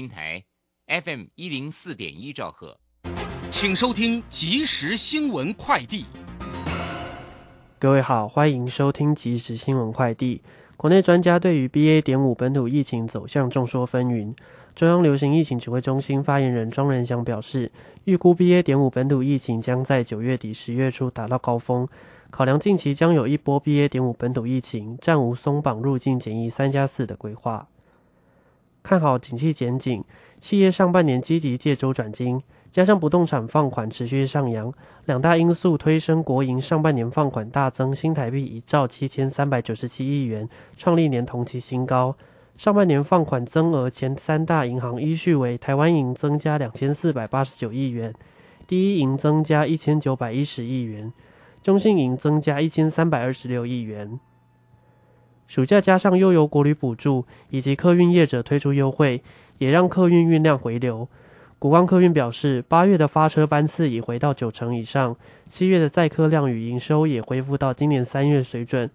平台 FM 一零四点一兆赫，请收听即时新闻快递。各位好，欢迎收听即时新闻快递。国内专家对于 BA. 点五本土疫情走向众说纷纭。中央流行疫情指挥中心发言人庄仁祥表示，预估 BA. 点五本土疫情将在九月底、十月初达到高峰。考量近期将有一波 BA. 点五本土疫情，暂无松绑入境检疫三加四的规划。看好景气减景，企业上半年积极借周转金，加上不动产放款持续上扬，两大因素推升国营上半年放款大增新台币一兆七千三百九十七亿元，创历年同期新高。上半年放款增额前三大银行依序为台湾银增加两千四百八十九亿元，第一银增加一千九百一十亿元。中信银增加一千三百二十六亿元。暑假加上优游国旅补助以及客运业者推出优惠，也让客运运量回流。国光客运表示，八月的发车班次已回到九成以上，七月的载客量与营收也恢复到今年三月水准。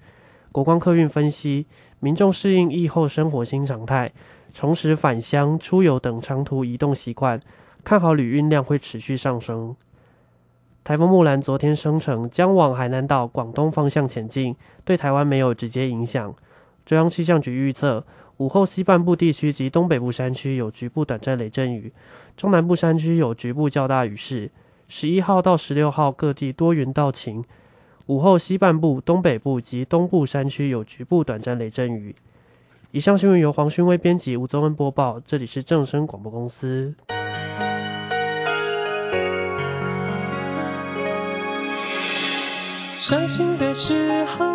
国光客运分析，民众适应疫后生活新常态，重拾返乡、出游等长途移动习惯，看好旅运量会持续上升。台风木兰昨天生成，将往海南岛、广东方向前进，对台湾没有直接影响。中央气象局预测，午后西半部地区及东北部山区有局部短暂雷阵雨，中南部山区有局部较大雨势。十一号到十六号各地多云到晴，午后西半部、东北部及东部山区有局部短暂雷阵雨。以上新闻由黄勋威编辑，吴宗恩播报，这里是正声广播公司。伤心的时候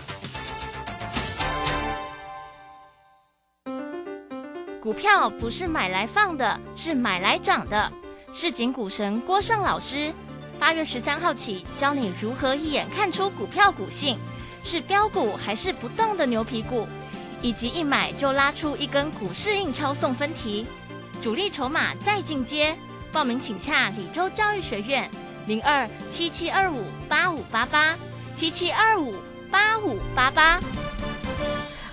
股票不是买来放的，是买来涨的。市井股神郭胜老师，八月十三号起教你如何一眼看出股票股性，是标股还是不动的牛皮股，以及一买就拉出一根股市印钞送分题，主力筹码再进阶。报名请洽李州教育学院零二七七二五八五八八七七二五八五八八。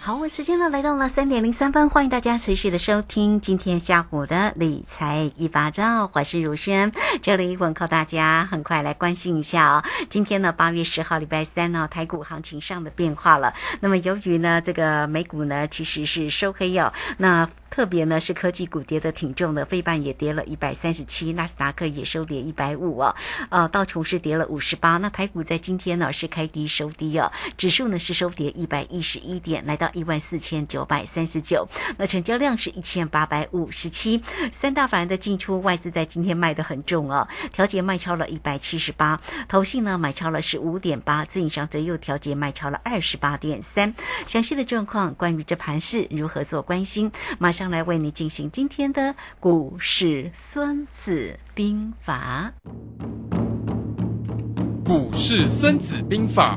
好，我时间呢来到了三点零三分，欢迎大家持续的收听今天下午的理财一把照，我是如轩，这里问候大家，很快来关心一下哦。今天呢，八月十号礼拜三呢，台股行情上的变化了。那么由于呢，这个美股呢其实是收黑哦，那。特别呢是科技股跌的挺重的，费半也跌了一百三十七，纳斯达克也收跌一百五哦，呃，道琼斯跌了五十八。那台股在今天呢是开低收低哦，指数呢是收跌一百一十一点，来到一万四千九百三十九。那成交量是一千八百五十七。三大法人的进出，外资在今天卖的很重哦，调节卖超了一百七十八，投信呢买超了十五点八，自营商则又调节卖超了二十八点三。详细的状况，关于这盘市如何做关心，马。上来为你进行今天的股市《孙子兵法》。股市《孙子兵法》，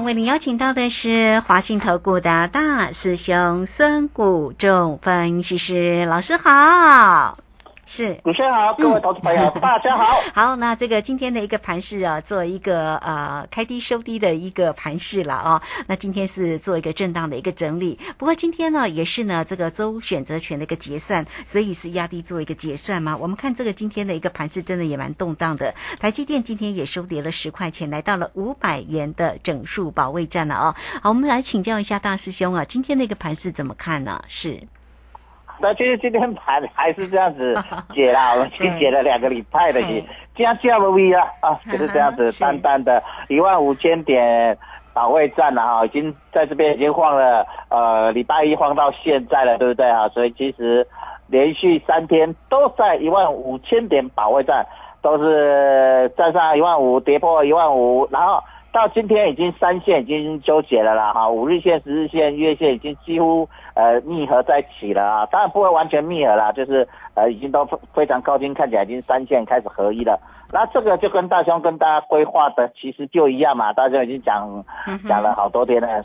为您邀请到的是华信投顾的大师兄孙谷仲分析师老师好。是。主持人好，各位投资朋友，大家好。好，那这个今天的一个盘势啊，做一个呃开低收低的一个盘势了啊。那今天是做一个震荡的一个整理，不过今天呢也是呢这个周选择权的一个结算，所以是压低做一个结算嘛。我们看这个今天的一个盘势真的也蛮动荡的，台积电今天也收跌了十块钱，来到了五百元的整数保卫战了啊。好，我们来请教一下大师兄啊，今天那个盘势怎么看呢？是。那其实今天盘还是这样子 解啦，我们已经解了两个礼拜的，加价不微啊啊，就是这样子，淡淡的一万五千点保卫战了哈，已经在这边已经晃了呃礼拜一晃到现在了，对不对啊？所以其实连续三天都在一万五千点保卫战，都是站上一万五，跌破一万五，然后。到今天已经三线已经纠结了啦，哈，五日线、十日线、月线已经几乎呃密合在一起了啊，当然不会完全密合啦，就是呃已经都非常靠近，看起来已经三线开始合一了。那这个就跟大兄跟大家规划的其实就一样嘛，大家已经讲讲了好多天了，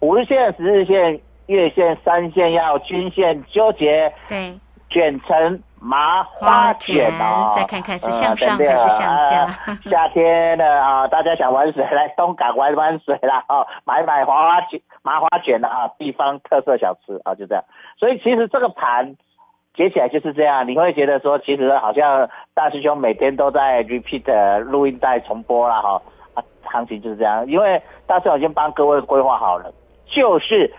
五日线、十日线、月线、三线要均线纠结，对，卷成。麻花卷哦，再看看是向上还是向下。夏天的啊，大家想玩水来东港玩玩水啦哦，买买花花卷、麻花卷的啊，地方特色小吃啊，就这样。所以其实这个盘接起来就是这样，你会觉得说，其实好像大师兄每天都在 repeat 录音带重播啦哈啊，行情就是这样，因为大师兄已经帮各位规划好了，就是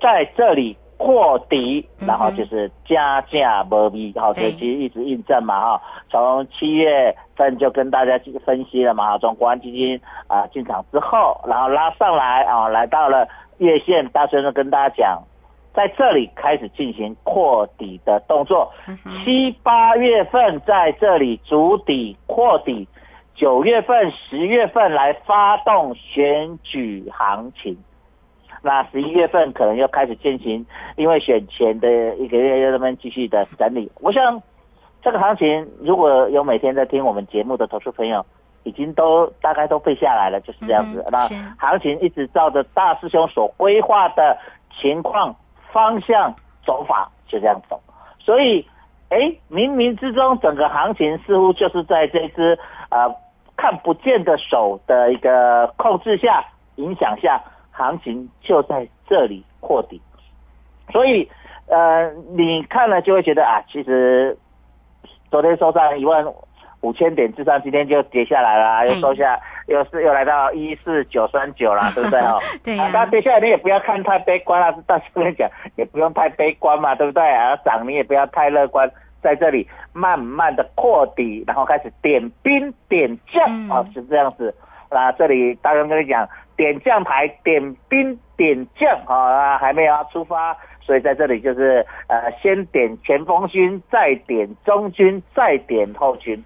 在这里。破底，然后就是加价波比，好，所以其实一直印证嘛，哈，从七月份就跟大家分析了嘛，哈，从国安基金啊进场之后，然后拉上来啊，来到了月线，大声的跟大家讲，在这里开始进行扩底的动作，七八月份在这里筑底扩底，九月份、十月份来发动选举行情。那十一月份可能又开始进行，因为选前的一个月要他们继续的整理。我想这个行情如果有每天在听我们节目的投资朋友，已经都大概都背下来了，就是这样子。那行情一直照着大师兄所规划的情况方向走法，就这样走。所以，哎，冥冥之中整个行情似乎就是在这只呃看不见的手的一个控制下、影响下。行情就在这里破底，所以呃，你看了就会觉得啊，其实昨天收上一万五千点之上，今天就跌下来了，又收下，又是又来到一四九三九了，对不对哦？对啊。那跌下来你也不要看太悲观啊，大师跟你讲，也不用太悲观嘛，对不对啊？涨你也不要太乐观，在这里慢慢的破底，然后开始点兵点将啊，是这样子。那这里大哥跟你讲。点将牌，点兵点将啊，还没有要出发，所以在这里就是呃，先点前锋军，再点中军，再点后军。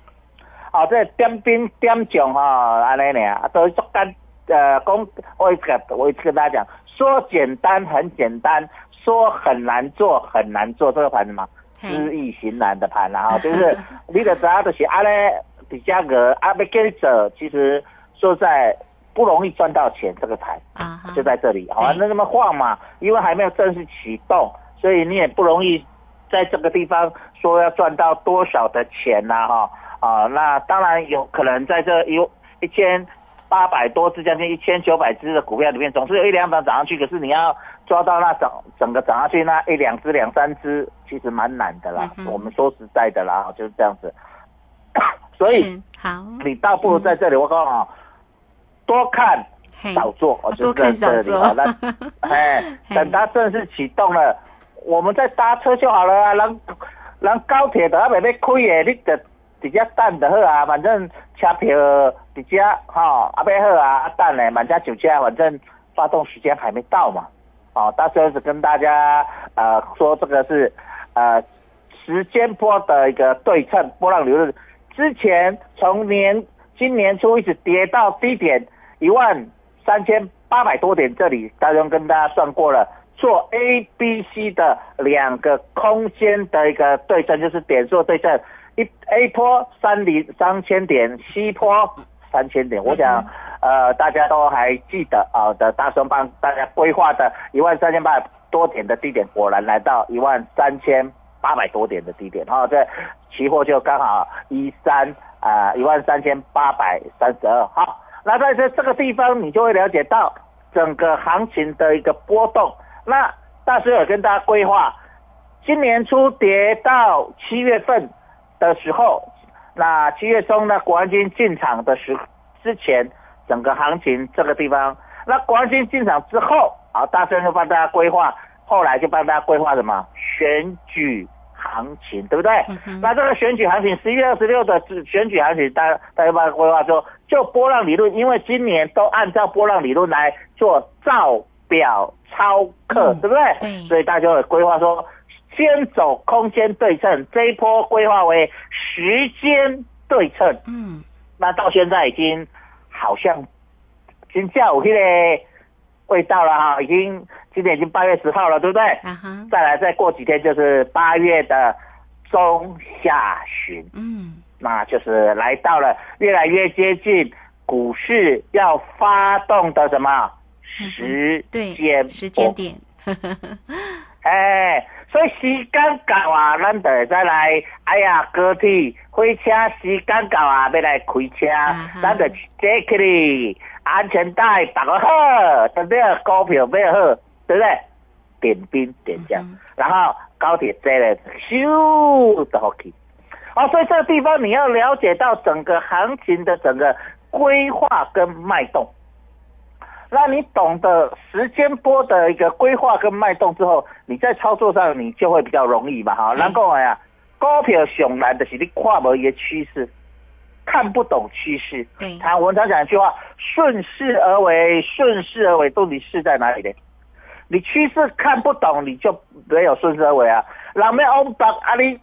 啊，这点兵点将哈，安尼呢，都做干呃，公我一个我一直跟大家讲，说简单很简单，说很难做很难做，这个盘子嘛，知易行难的盘然后 就是你的主要就是阿咧，比价格阿要跟你走，其实说在。不容易赚到钱，这个台啊就在这里，好，那那么晃嘛，因为还没有正式启动，所以你也不容易在这个地方说要赚到多少的钱呐，哈啊，那当然有可能在这一一千八百多只将近一千九百只的股票里面，总是有一两档涨上去，可是你要抓到那整整个涨上去那一两只两三只，其实蛮难的啦。我们说实在的啦，就是这样子。所以好，你倒不如在这里，我告诉你。多看少做，我就在这里好了。哎，等它正式启动了，我们再搭车就好了啊。人人高铁都还没开诶，你得直接等就好啊。反正车票直接哈阿贝好啊，等嘞，满家酒家，反正发动时间还没到嘛。哦，到时候是跟大家呃说这个是呃时间波的一个对称波浪流日。之前从年今年初一直跌到低点。一万三千八百多点，这里大兄跟大家算过了，做 A、B、C 的两个空间的一个对称，就是点数对称，一 A 坡三零三千点，C 坡三千点。我想，呃，大家都还记得啊的，大雄帮大家规划的一万三千八百多点的低点，果然来到一万三千八百多点的低点，哈、这期货就刚好一三啊一万三千八百三十二。好，那在这这个地方，你就会了解到整个行情的一个波动。那大师有跟大家规划，今年初跌到七月份的时候，那七月中呢，国安基金进场的时之前，整个行情这个地方，那国安基金进场之后，啊，大师就帮大家规划，后来就帮大家规划什么选举行情，对不对？那这个选举行情，十一月二十六的选举行情，大家大家帮他规划说，就波浪理论，因为今年都按照波浪理论来做造表操课，对不对？对所以大家就会规划说，先走空间对称，这一波规划为时间对称。嗯，那到现在已经好像今下午那个味道了哈，已经今天已经八月十号了，对不对？再来再过几天就是八月的中下旬，嗯，那就是来到了越来越接近股市要发动的什么时间时间点，哎，所以时间到啊，咱就会再来。哎呀，高铁火车时间到啊，要来开车，哈咱就坐起哩，安全带绑好，对不对？股票买好，对不对？点兵点将，嗯然后高铁坐了，咻的好去。哦，所以这个地方你要了解到整个行情的整个规划跟脉动。那你懂得时间波的一个规划跟脉动之后，你在操作上你就会比较容易嘛，哈。嗯咱讲的呀，股票熊难的是你跨某一个趋势，看不懂趋势。对，他文常讲一句话：顺势而为，顺势而为，到底是在哪里呢？你趋势看不懂，你就没有顺势而为啊。人要往北啊，你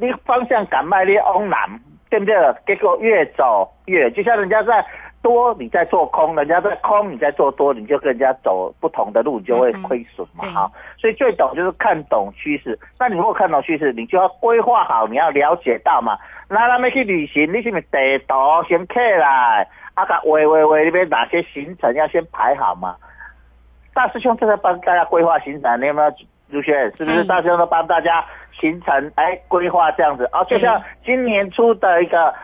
你方向感卖，你往南，对不对？结果越走越，就像人家在多，你在做空，人家在空，你在做多，你就跟人家走不同的路，你就会亏损嘛，哈。所以最懂就是看懂趋势。那你如果看懂趋势，你就要规划好，你要了解到嘛。那咱们去旅行，你是不是地图先刻来？啊，个喂喂喂，那边哪些行程要先排好嘛？大师兄正在帮大家规划行程，你有没有？卢轩是不是嗯大师兄都帮大家形成哎规划这样子？哦，就像今年初的一个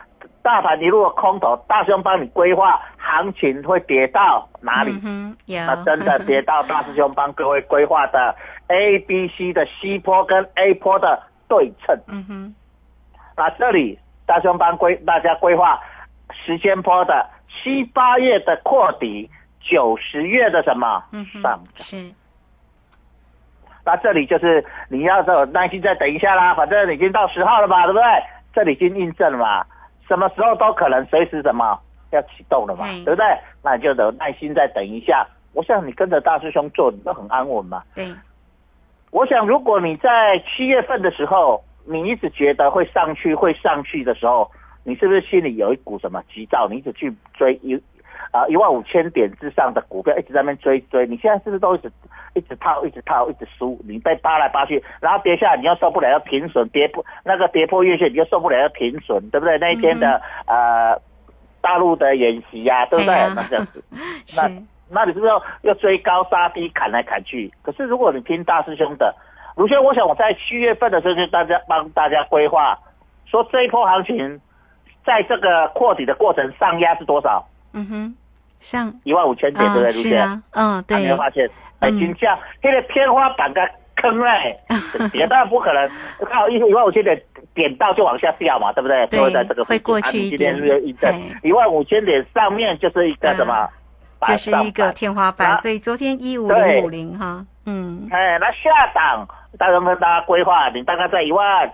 大盘一路的空头，大师兄帮你规划行情会跌到哪里？嗯那真的跌到大师兄帮各位规划的 A、B、C 的 C 坡跟 A 坡的对称。嗯哼，那这里大兄帮规大家规划时间坡的七八月的扩底，九十月的什么上涨。是，那这里就是你要有耐心再等一下啦，反正已经到十号了嘛，对不对？这里已经印证了嘛，什么时候都可能随时什么要启动了嘛，嗯对不对？那你就有耐心再等一下。我想你跟着大师兄做，你都很安稳嘛。对，我想，如果你在七月份的时候，你一直觉得会上去，会上去的时候，你是不是心里有一股什么急躁？你一直去追一啊一万五千点之上的股票，一直在那边追追，你现在是不是都一直一直套，一直套，一直输？你被扒来扒去，然后跌下来，你又受不了要停损，跌破那个跌破月线，你又受不了要停损，对不对？那一天的、呃大陆的演习呀、对不对？哎那这样子。那，那你是不是要要追高杀低砍来砍去？可是如果你听大师兄的，卢轩，我想我在七月份的时候就大家帮大家规划，说这一波行情在这个扩底的过程上压是多少？嗯哼，上，一万五千点，对不对，卢轩？是啊，嗯，对。啊你，会发现，哎，嗯金价那个天花板的坑嘞，也当然不可能，刚好一一万五千点点到就往下掉嘛，对不对？对就会在这个会过去一点一万五千点上面就是一个什么？就是一个天花板，啊所以昨天一五零五零哈，嗯，哎，那下档，大家跟大家规划，你大概在一万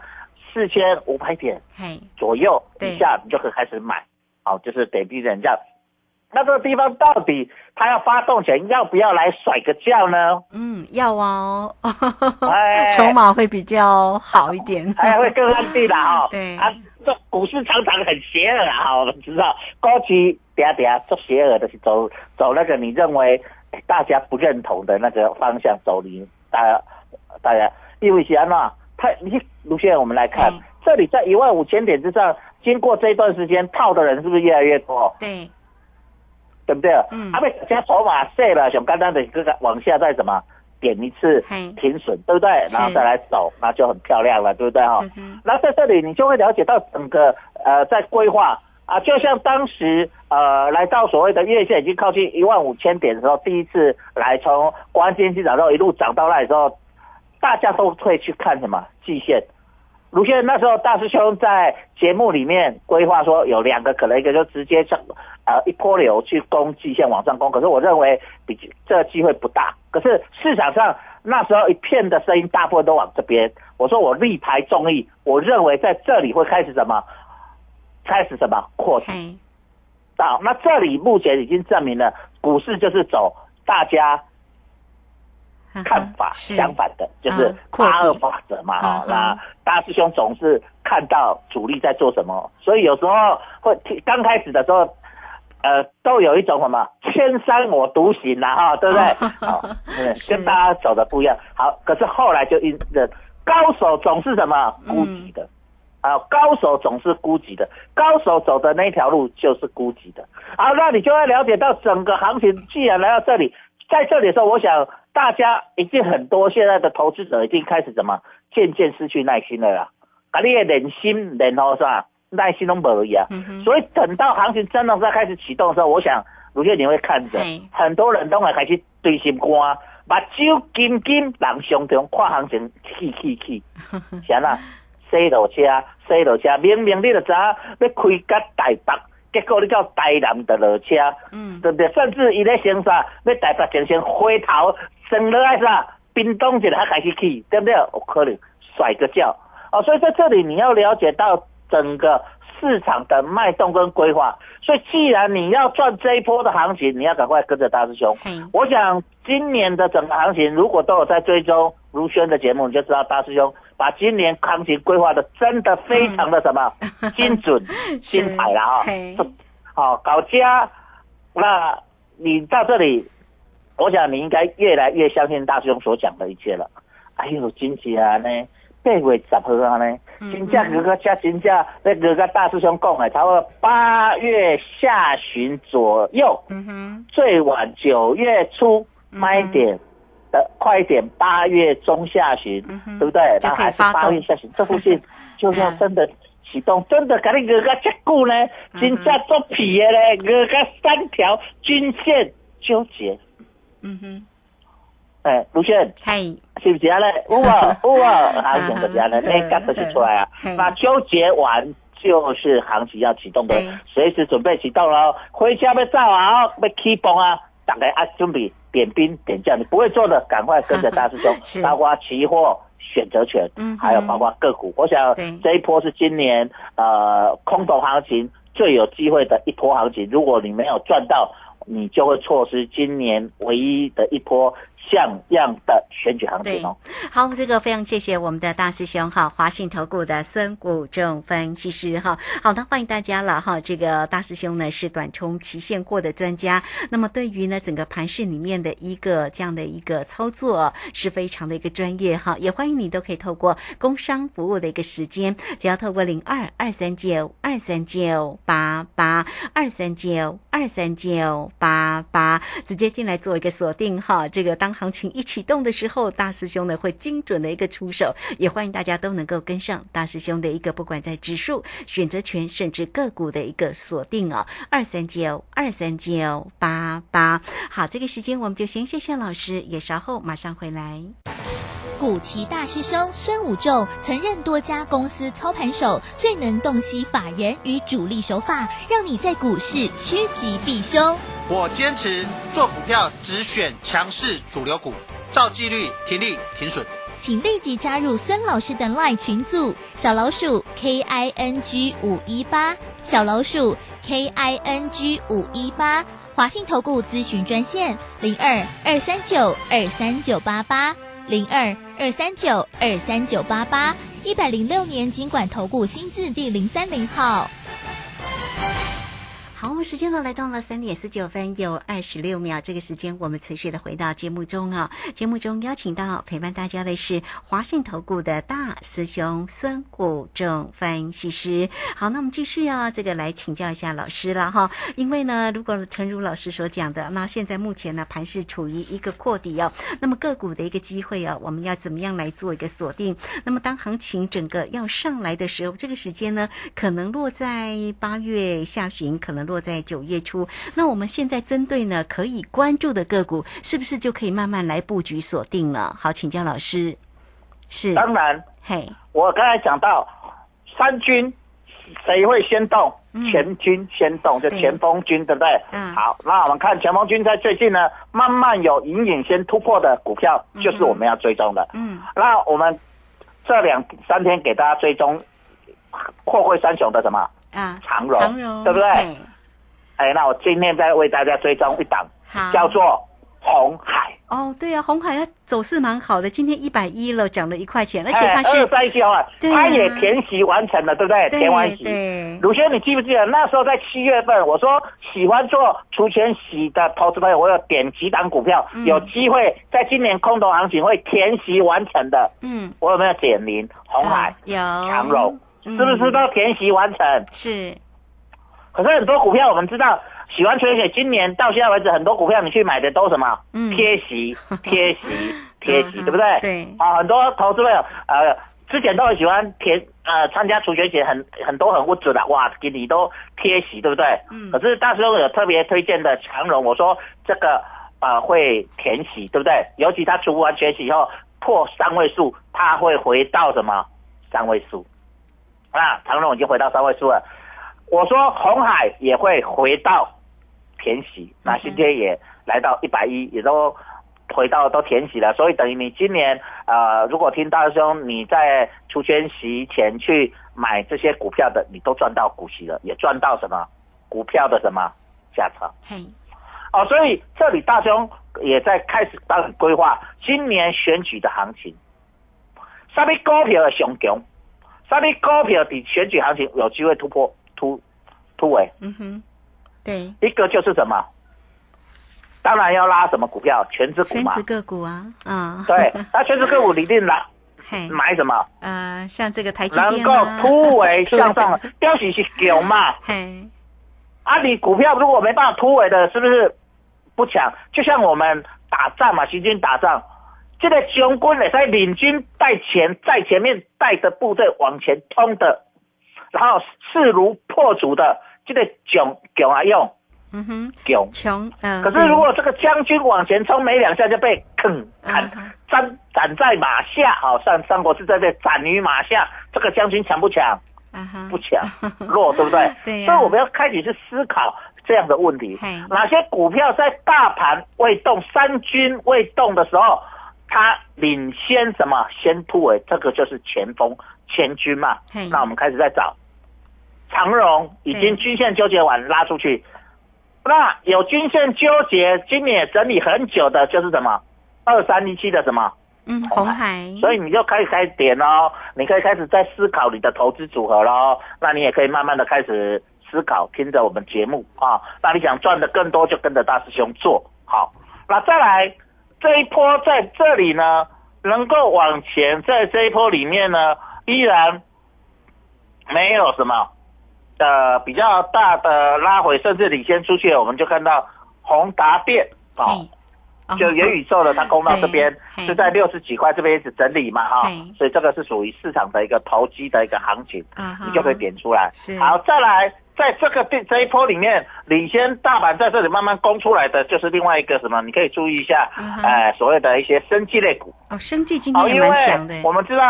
四千五百点嘿，左右对以下，你就可以开始买，好，就是得逼人这样。那这个地方到底它要发动前要不要来甩个觉呢？嗯，要哦，哎。筹码会比较好一点，哎会更安定的哦。对。啊，这股市常常很邪恶啊，我们知道，高期嗲嗲做邪恶的是走走那个你认为大家不认同的那个方向走你，大家大家因为是安那，他你卢先生，我们来看、嗯这里在一万五千点之上，经过这一段时间套的人是不是越来越多？对，对不对？嗯啊，被加筹码碎了，想刚刚的这个往下再怎么点一次嘿停损，对不对？然后再来走，那就很漂亮了，对不对哈？嗯哼那在这里你就会了解到整个呃在规划啊，就像当时呃来到所谓的月线已经靠近一万五千点的时候，第一次来从国安基金涨到一路涨到那里之后，大家都会去看什么季线。卢先生那时候大师兄在节目里面规划说有两个可能，一个就直接上呃一波流去攻季线往上攻，可是我认为比这个机会不大。可是市场上那时候一片的声音大部分都往这边，我说我力排众议，我认为在这里会开始什么？开始什么扩底？嘿，好，那这里目前已经证明了，股市就是走大家看法相反的，就是八二底法则嘛。嗯哈、哼那大师兄总是看到主力在做什么，所以有时候会刚开始的时候，呃，都有一种什么千山我独行呐、哈，对不对？好，嗯，跟大家走的不一样。好，可是后来就因认高手总是什么孤寂的。啊，高手总是孤寂的，高手走的那条路就是孤寂的。好，那你就要了解到整个行情，既然来到这里，在这里的时候，我想大家已经很多现在的投资者已经开始怎么渐渐失去耐心了啦，啊，你的忍心然后是吧？耐心都没一啊。嗯所以等到行情真的在开始启动的时候，我想卢月你会看着，很多人都会开始对心肝，目睭金金，人上中看行情气气气，是 啊，洗落车，洗落车，明明你就知影要开到台北，结果你到台南的落车，嗯对不对？甚至伊咧先啥，要台北前先回头，升落来啥，冰冻一下才开始去，对不对？有可能甩个觉哦，所以在这里你要了解到整个市场的脉动跟规划。所以既然你要赚这一波的行情，你要赶快跟着大师兄。嗯，我想今年的整个行情，如果都有在追踪如轩的节目，你就知道大师兄把今年行情规划的真的非常的什么、精准、精彩了啊、哦。好，搞家，那你到这里，我想你应该越来越相信大师兄所讲的一切了。哎呦，真是啊呢，八月十号啊呢，真正个个加真正那个个大师兄讲的，差不多八月下旬左右。嗯哼，最晚九月初慢一点的，快一点八月中下旬，嗯对不对？就然后还是八月下旬，这附近 就要真的启动，真的给你个个这久呢，嗯真正做皮的嘞，个个三条均线纠结。嗯哼，哎，卢轩嘿，是不是啊嘞？有啊有 啊，行情就是安尼，嗯那感就是出来啊嗯。那纠结完就是行情要启动的对，随时准备启动了。回家要走啊，要起蹦啊，大家啊准备点兵点将，你不会做的，赶快跟着 大师兄，包括期货。选择权嗯，还有包括个股，我想对这一波是今年呃空头行情最有机会的一波行情。如果你没有赚到，你就会错失今年唯一的一波像样的选举行情哦。好，这个非常谢谢我们的大师兄哈，华信投顾的孙谷正分析师哈。好的，欢迎大家了哈。这个大师兄呢是短冲期现货的专家，那么对于呢整个盘市里面的一个这样的一个操作是非常的一个专业哈。也欢迎你都可以透过工商服务的一个时间，只要透过零二二三九二三九八八二三九二三九八八直接进来做一个锁定哈。这个当行情一启动的时候，大师兄呢会精准的一个出手，也欢迎大家都能够跟上大师兄的一个不管在指数、选择权甚至个股的一个锁定哦，二三九二三九八八。好，这个时间我们就先谢谢老师，也稍后马上回来。古奇大师兄孙武仲曾任多家公司操盘手，最能洞悉法人与主力手法，让你在股市趋吉避凶。我坚持做股票只选强势主流股，照纪律停利停损。请立即加入孙老师的 LINE 群组，小老鼠 K I N G 五一八，小老鼠 K I N G 五一八，华信投顾咨询专线零二二三九二三九八八零二二三九二三九八八，一百零六年经管投顾新字第零三零号。好，时间呢来到了三点四九分有二十六秒，这个时间我们持续的回到节目中啊。节目中邀请到陪伴大家的是华信投顾的大师兄孙谷正分析师。好，那我们继续啊，这个来请教一下老师了哈。因为呢，如果诚如老师所讲的，那现在目前呢盘是处于一个扩底哦，那么个股的一个机会哦，我们要怎么样来做一个锁定？那么当行情整个要上来的时候，这个时间呢可能落在八月下旬，可能。落在九月初，那我们现在针对呢可以关注的个股，是不是就可以慢慢来布局锁定了？好，请教老师。是，当然，嘿，我刚才讲到三军谁会先动？前军先动，就前锋军，对不对？嗯。好，那我们看前锋军在最近呢，慢慢有隐隐先突破的股票，就是我们要追踪的。嗯。那我们这两三天给大家追踪货柜三雄的什么？啊，长荣，长荣，对不对？哎，那我今天再为大家追踪一档，叫做红海。哦，对啊，红海它走势蛮好的，今天一百一了，涨了一块钱，而且它是二三九啊，它也填息完成了，对不对？填完息。对。鲁轩，你记不记得那时候在七月份，我说喜欢做除权息的投资朋友，我有点几档股票，有机会在今年空头行情会填息完成的。嗯。我有没有点名红海？有。长荣是不是都填息完成？是。可是很多股票我们知道，喜欢吹水，今年到现在为止，很多股票你去买的都什么？嗯，贴息、贴息、贴息，对不对？对。啊，很多投资朋友呃，之前都很喜欢填呃参加除权息，很很多很物质的，哇，给你都贴息，对不对？嗯。可是大师兄有特别推荐的长荣，我说这个呃会填息，对不对？尤其他除完全息以后破三位数，它会回到什么三位数？啊，长荣已经回到三位数了。我说红海也会回到填息，那今天也来到一百一，也都回到都填息了，所以等于你今年呃，如果听大兄你在出圈息前去买这些股票的，你都赚到股息了，也赚到什么？股票的什么？价差。嘿，哦，所以这里大兄也在开始帮你规划今年选举的行情，什么股票的熊强，什么股票比选举行情有机会突破。突突围，嗯哼，对，一个就是什么？当然要拉什么股票？全职股嘛，全职个股啊，啊，对，那全职个股一定拉，买什么？呃，像这个台积电能够突围 向上，标喜是强嘛？嘿，啊，你股票如果没办法突围的，是不是不抢？就像我们打仗嘛，行军打仗，这个将军也在领军带前，在前面带着部队往前冲的。然后势如破竹的，这个囧囧啊用，嗯哼，囧穷，嗯。可是如果这个将军往前冲没两下就被坑砍斩斩在马下，好，上三国志在这斩于马下，这个将军强不强？不强，弱，对不对？对。所以我们要开始去思考这样的问题：哪些股票在大盘未动、三军未动的时候，它领先什么？先突围，这个就是前锋前军嘛。那我们开始在找。长荣已经均线纠结完拉出去，那有均线纠结，今年整理很久的就是什么二三一七的什么嗯红海，所以你就可以开始点哦，你可以开始在思考你的投资组合喽。那你也可以慢慢的开始思考，听着我们节目啊。那你想赚的更多，就跟着大师兄做好。那再来这一波在这里呢，能够往前，在这一波里面呢，依然没有什么。的比较大的拉回，甚至领先出去，我们就看到宏达电哦，就元宇宙的，它攻到这边是在六十几块这边一直整理嘛哈，所以这个是属于市场的一个投机的一个行情，你就可以点出来。好，再来在这个这这一波里面，领先大盘在这里慢慢攻出来的，就是另外一个什么？你可以注意一下，哎，所谓的一些生技类股哦，生技今天也蛮强的。我们知道。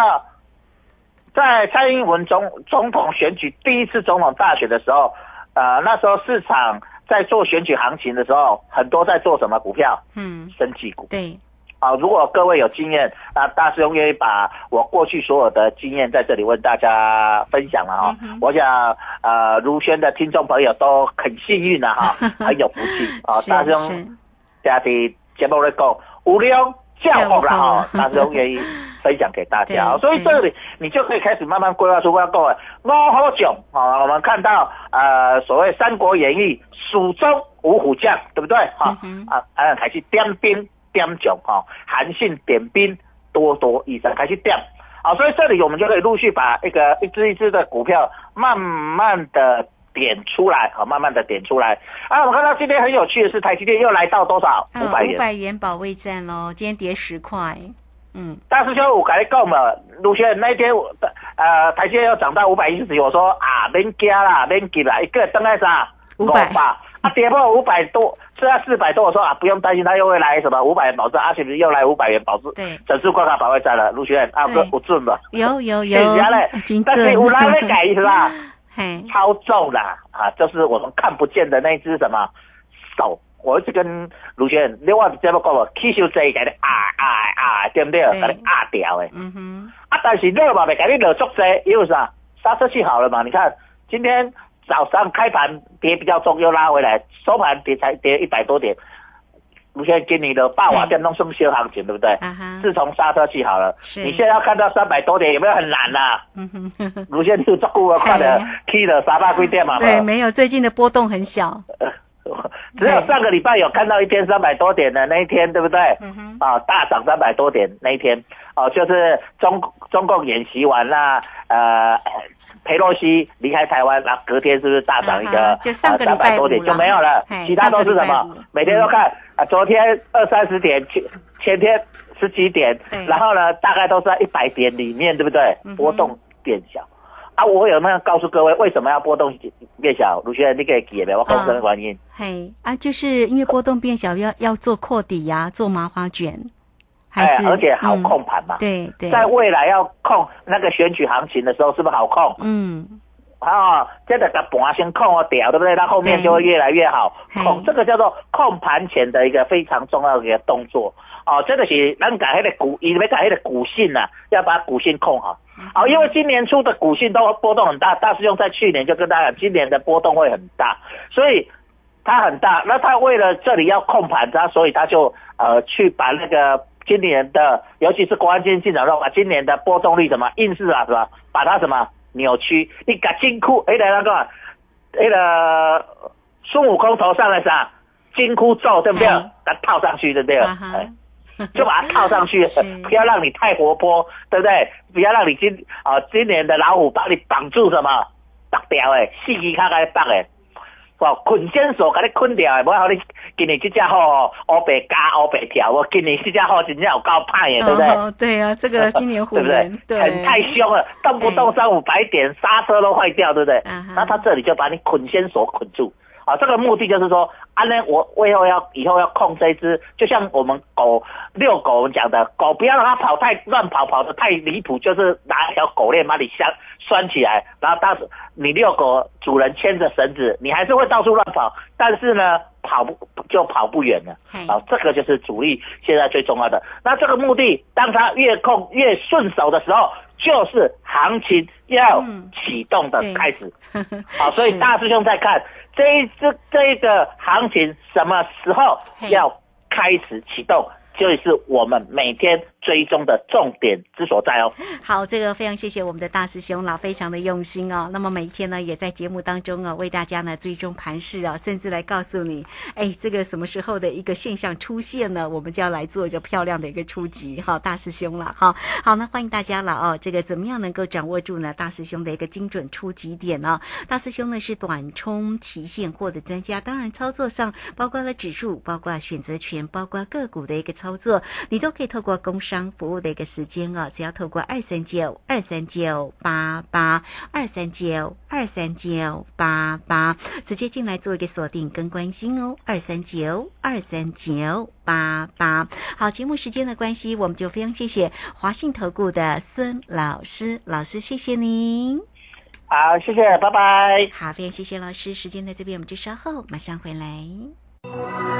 在蔡英文总总统选举第一次总统大选的时候，呃，那时候市场在做选举行情的时候，很多在做什么股票？嗯，升绩股。对。啊，如果各位有经验，那大师兄愿意把我过去所有的经验在这里为大家分享了哈。我想，呃，如轩的听众朋友都很幸运了哈，很有福气啊。大师兄家的节目来讲，五六教后了哈后，大师兄愿意分享给大家。对所以这里你就可以开始慢慢规划出要各位五虎将啊，我们看到呃所谓《三国演义》蜀中五虎将，对不对？哈、嗯啊啊，开始点兵点将哈，韩信点兵多多益善，开始点。好，所以这里我们就可以陆续把一个一只一只的股票慢慢的点出来，好，慢慢的点出来。啊，我们看到今天很有趣的是，台积电又来到多少？五百元。五百元保卫战喽，今天跌十块，嗯，大师兄，我跟你讲嘛，卢轩那一天我，呃，台积电要涨到五百一十几，我说啊，免惊啦，免急啦，一个登在啥？500吧，啊，跌破五百多，剩下四百多，我说啊，不用担心，他又会来什么五百元保证，啊，是不是又来五百元保证？对，整数挂卡保卫战了，卢轩啊，对哥，我准吧？有有现有但是正，有人在改是吧？嘿，操纵啦，啊，就是我们看不见的那一只什么手。我一直跟卢学院，另外节目讲了，起手这给你啊啊啊，对不对？对给你啊掉的。嗯哼，啊，但是热嘛，没给你热足济，因为啥？刹车器好了嘛？你看今天早上开盘跌比较重，又拉回来，收盘跌才跌一百多点。卢学院今年的霸王电动生修行情，对不对？啊，自从刹车器好了，你现在要看到三百多点，有没有很难呐、啊？嗯哼呵呵，卢先生照顾我看了哎 K 了三百几点嘛？对，没有，最近的波动很小，只有上个礼拜有看到一天三百多点的那一天，对不对？嗯，啊，大涨三百多点那一天，哦、就是中中共演习完了，呃，佩洛西离开台湾，然后隔天是不是大涨一个啊哈就上个礼三百多点就没有了？其他都是什么？每天都看啊，昨天二三十点，前前天十几点，然后呢，大概都是在一百点里面，对不对？波动变小。啊，我有没有告诉各位为什么要波动变小？卢学员，你可以记得我告诉你原因？嘿啊，就是因为波动变小，要要做扩底呀、做麻花卷，还是、哎而且好嗯控盘嘛。对对，在未来要控那个选举行情的时候，是不是好控？嗯啊，这个把盘先控哦掉，对不对？那后面就会越来越好嘿控。这个叫做控盘前的一个非常重要的一个动作。哦，这个是咱改那个股，你要改那个股性呐、要把股性控好。哦，因为今年初的股性都波动很大，大师兄在去年就跟大家讲，今年的波动会很大，所以它很大。那他为了这里要控盘，他所以他就呃去把那个今年的，尤其是国安基金进场后，把今年的波动率什么硬是啊，是吧？把它什么扭曲，你搞金库哎来那个那个孙悟空头上的啥金箍咒对不对？哎把它套上去对不对？就把它套上去，不要让你太活泼，对不对？不要让你今啊、今年的老虎把你绑住什么绑掉诶，四肢卡给你绑诶，哇，捆仙索给你捆掉诶，无好你今年这只吼乌白加乌白跳，我今年这只吼真正有够歹诶，对不对？哦，对啊，这个今年虎 对不对很太凶了，动不动三五百点，刹车都坏掉，对不对？啊那他这里就把你捆仙索捆住。啊，这个目的就是说，啊呢，我我以后要以后要控这一只，就像我们狗遛狗我们讲的，狗不要让它跑太乱跑，跑的太离谱，就是拿一条狗链把你拴拴起来，然后当时你遛狗，主人牵着绳子，你还是会到处乱跑，但是呢，跑不就跑不远了。嘿啊，这个就是主力现在最重要的。那这个目的，当它越控越顺手的时候，就是行情要嗯启动的开始。好，所以大师兄在看这一这这一个行情什么时候要开始启动，就是我们每天追踪的重点之所在哦。好，这个非常谢谢我们的大师兄了，非常的用心哦。那么每一天呢，也在节目当中啊，为大家呢追踪盘势啊，甚至来告诉你，哎，这个什么时候的一个现象出现呢，我们就要来做一个漂亮的一个出击哈，大师兄了哈。好，那欢迎大家了哦。这个怎么样能够掌握住呢？大师兄的一个精准出击点呢？大师兄呢是短冲期现货的专家，当然操作上包括了指数，包括选择权，包括个股的一个操作，你都可以透过工商服务的一个时间哦，只要透过二三九二三九八八二三九二三九八八直接进来做一个锁定跟关心哦，二三九二三九八八。好，节目时间的关系，我们就非常谢谢华信投顾的孙老师，老师谢谢您。好，谢谢，拜拜。好，非常谢谢老师，时间在这边，我们就稍后马上回来。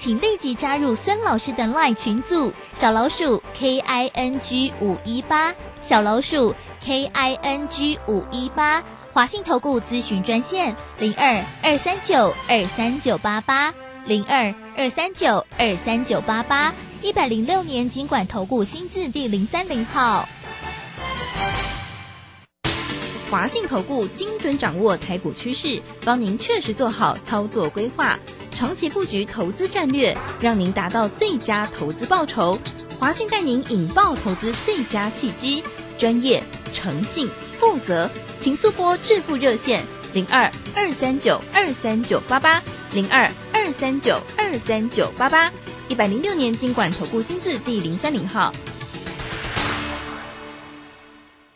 请立即加入孙老师的 LINE 群组，小老鼠 K I N G 五一八，小老鼠 K I N G 五一八，华信投顾咨询专线零二二三九二三九八八零二二三九二三九八八，一百零六年经管投顾新字第零三零号。华信投顾精准掌握台股趋势，帮您确实做好操作规划，长期布局投资战略，让您达到最佳投资报酬。华信带您引爆投资最佳契机，专业、诚信、负责，请速拨致富热线零二二三九二三九八八零二二三九二三九八八，一百零六年经管投顾新字第零三零号。